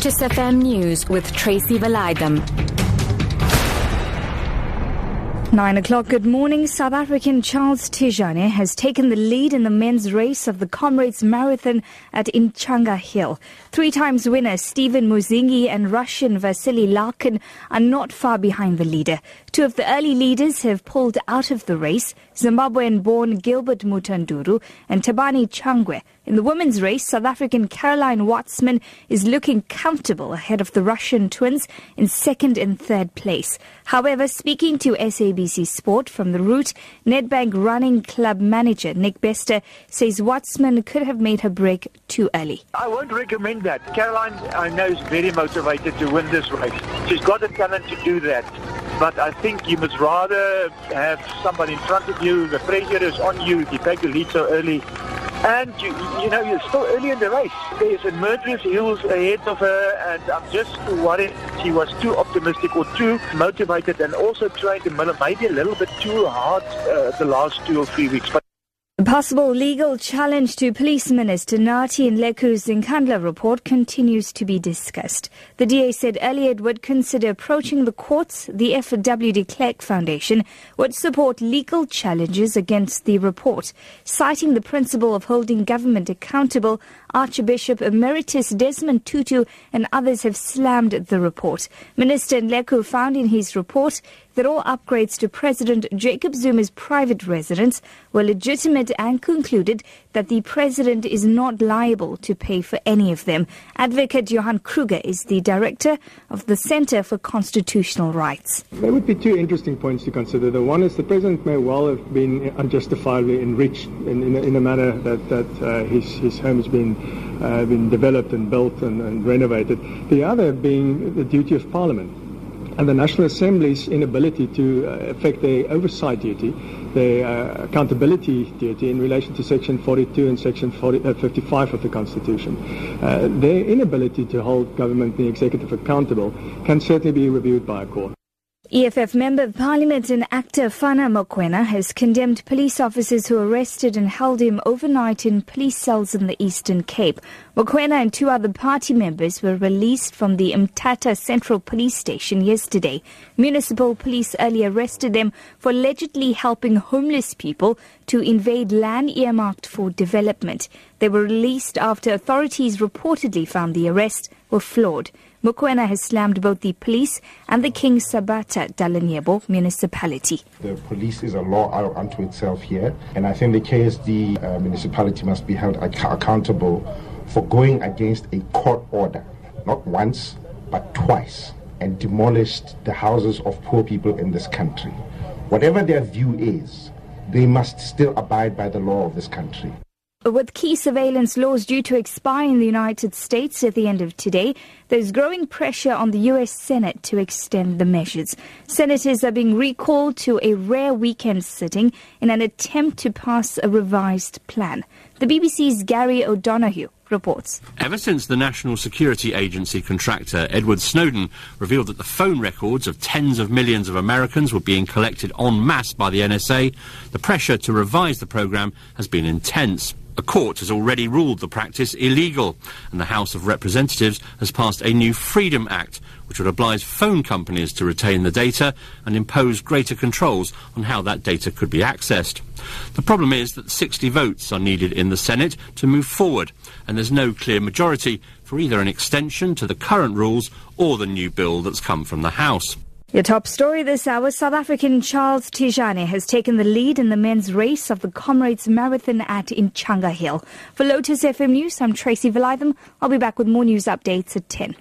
Lotus FM News with Tracy Valaydham. Nine o'clock. Good morning. South African Charles Tjiane has taken the lead in the men's race of the Comrades Marathon at Inchanga Hill. Three times winner Stephen Muzhingi and Russian Vasily Larkin are not far behind the leader. Two of the early leaders have pulled out of the race Zimbabwean born Gilbert Mutandiro and Tabani Changwe. In the women's race, South African Caroline Wostmann is looking comfortable ahead of the Russian twins in second and third place. However, speaking to SABC Sport from the route, Nedbank running club manager Nick Bester says Wostmann could have made her break too early. I won't recommend that. Caroline, I know, is very motivated to win this race. She's got the talent to do that. But I think you must rather have somebody in front of you. The pressure is on you if you take the lead so early. And you, you know, you're still early in the race. There's a murderous hills ahead of her, and I'm just worried she was too optimistic or too motivated, and also trained maybe a little bit too hard uh, the last two or three weeks. But the possible legal challenge to Police Minister Nathi Nhleko's Nkandla report continues to be discussed. The DA said earlier it would consider approaching the courts. The FW de Klerk Foundation would support legal challenges against the report, citing the principle of holding government accountable. Archbishop Emeritus Desmond Tutu and others have slammed the report. Minister Nhleko found in his report that all upgrades to President Jacob Zuma's private residence were legitimate and concluded that the president is not liable to pay for any of them. Advocate Johan Kruger is the director of the Center for Constitutional Rights. There would be two interesting points to consider. The one is the president may well have been unjustifiably enriched in, in, a, in a manner that, that uh, his, his home has been uh, been developed and built and, and renovated. The other being the duty of Parliament and the National Assembly's inability to uh, effect their oversight duty, their uh, accountability duty in relation to Section 42 and Section 40, uh, 55 of the Constitution. Uh, their inability to hold government and the executive accountable can certainly be reviewed by a court. EFF Member of Parliament and actor Fana Mokoena has condemned police officers who arrested and held him overnight in police cells in the Eastern Cape. Mokoena and two other party members were released from the Mthatha Central Police Station yesterday. Municipal police earlier arrested them for allegedly helping homeless people to invade land earmarked for development. They were released after authorities reportedly found the arrest were flawed. Mokoena has slammed both the police and the King Sabata Dalindyebo municipality. The police is a law unto itself here, and I think the KSD uh, municipality must be held ac- accountable for going against a court order, not once, but twice, and demolished the houses of poor people in this country. Whatever their view is, they must still abide by the law of this country. With key surveillance laws due to expire in the United States at the end of today, there's growing pressure on the U.S. Senate to extend the measures. Senators are being recalled to a rare weekend sitting in an attempt to pass a revised plan. The BBC's Gary O'Donoghue reports. Ever since the National Security Agency contractor Edward Snowden revealed that the phone records of tens of millions of Americans were being collected en masse by the NSA, the pressure to revise the program has been intense. A court has already ruled the practice illegal, and the House of Representatives has passed a new Freedom Act, which would oblige phone companies to retain the data and impose greater controls on how that data could be accessed. The problem is that 60 votes are needed in the Senate to move forward, and there's no clear majority for either an extension to the current rules or the new bill that's come from the House. Your top story this hour South African Charles Tjiane has taken the lead in the men's race of the Comrades Marathon at Inchanga Hill. For Lotus FM News, I'm Tracy Valaydham. I'll be back with more news updates at 10.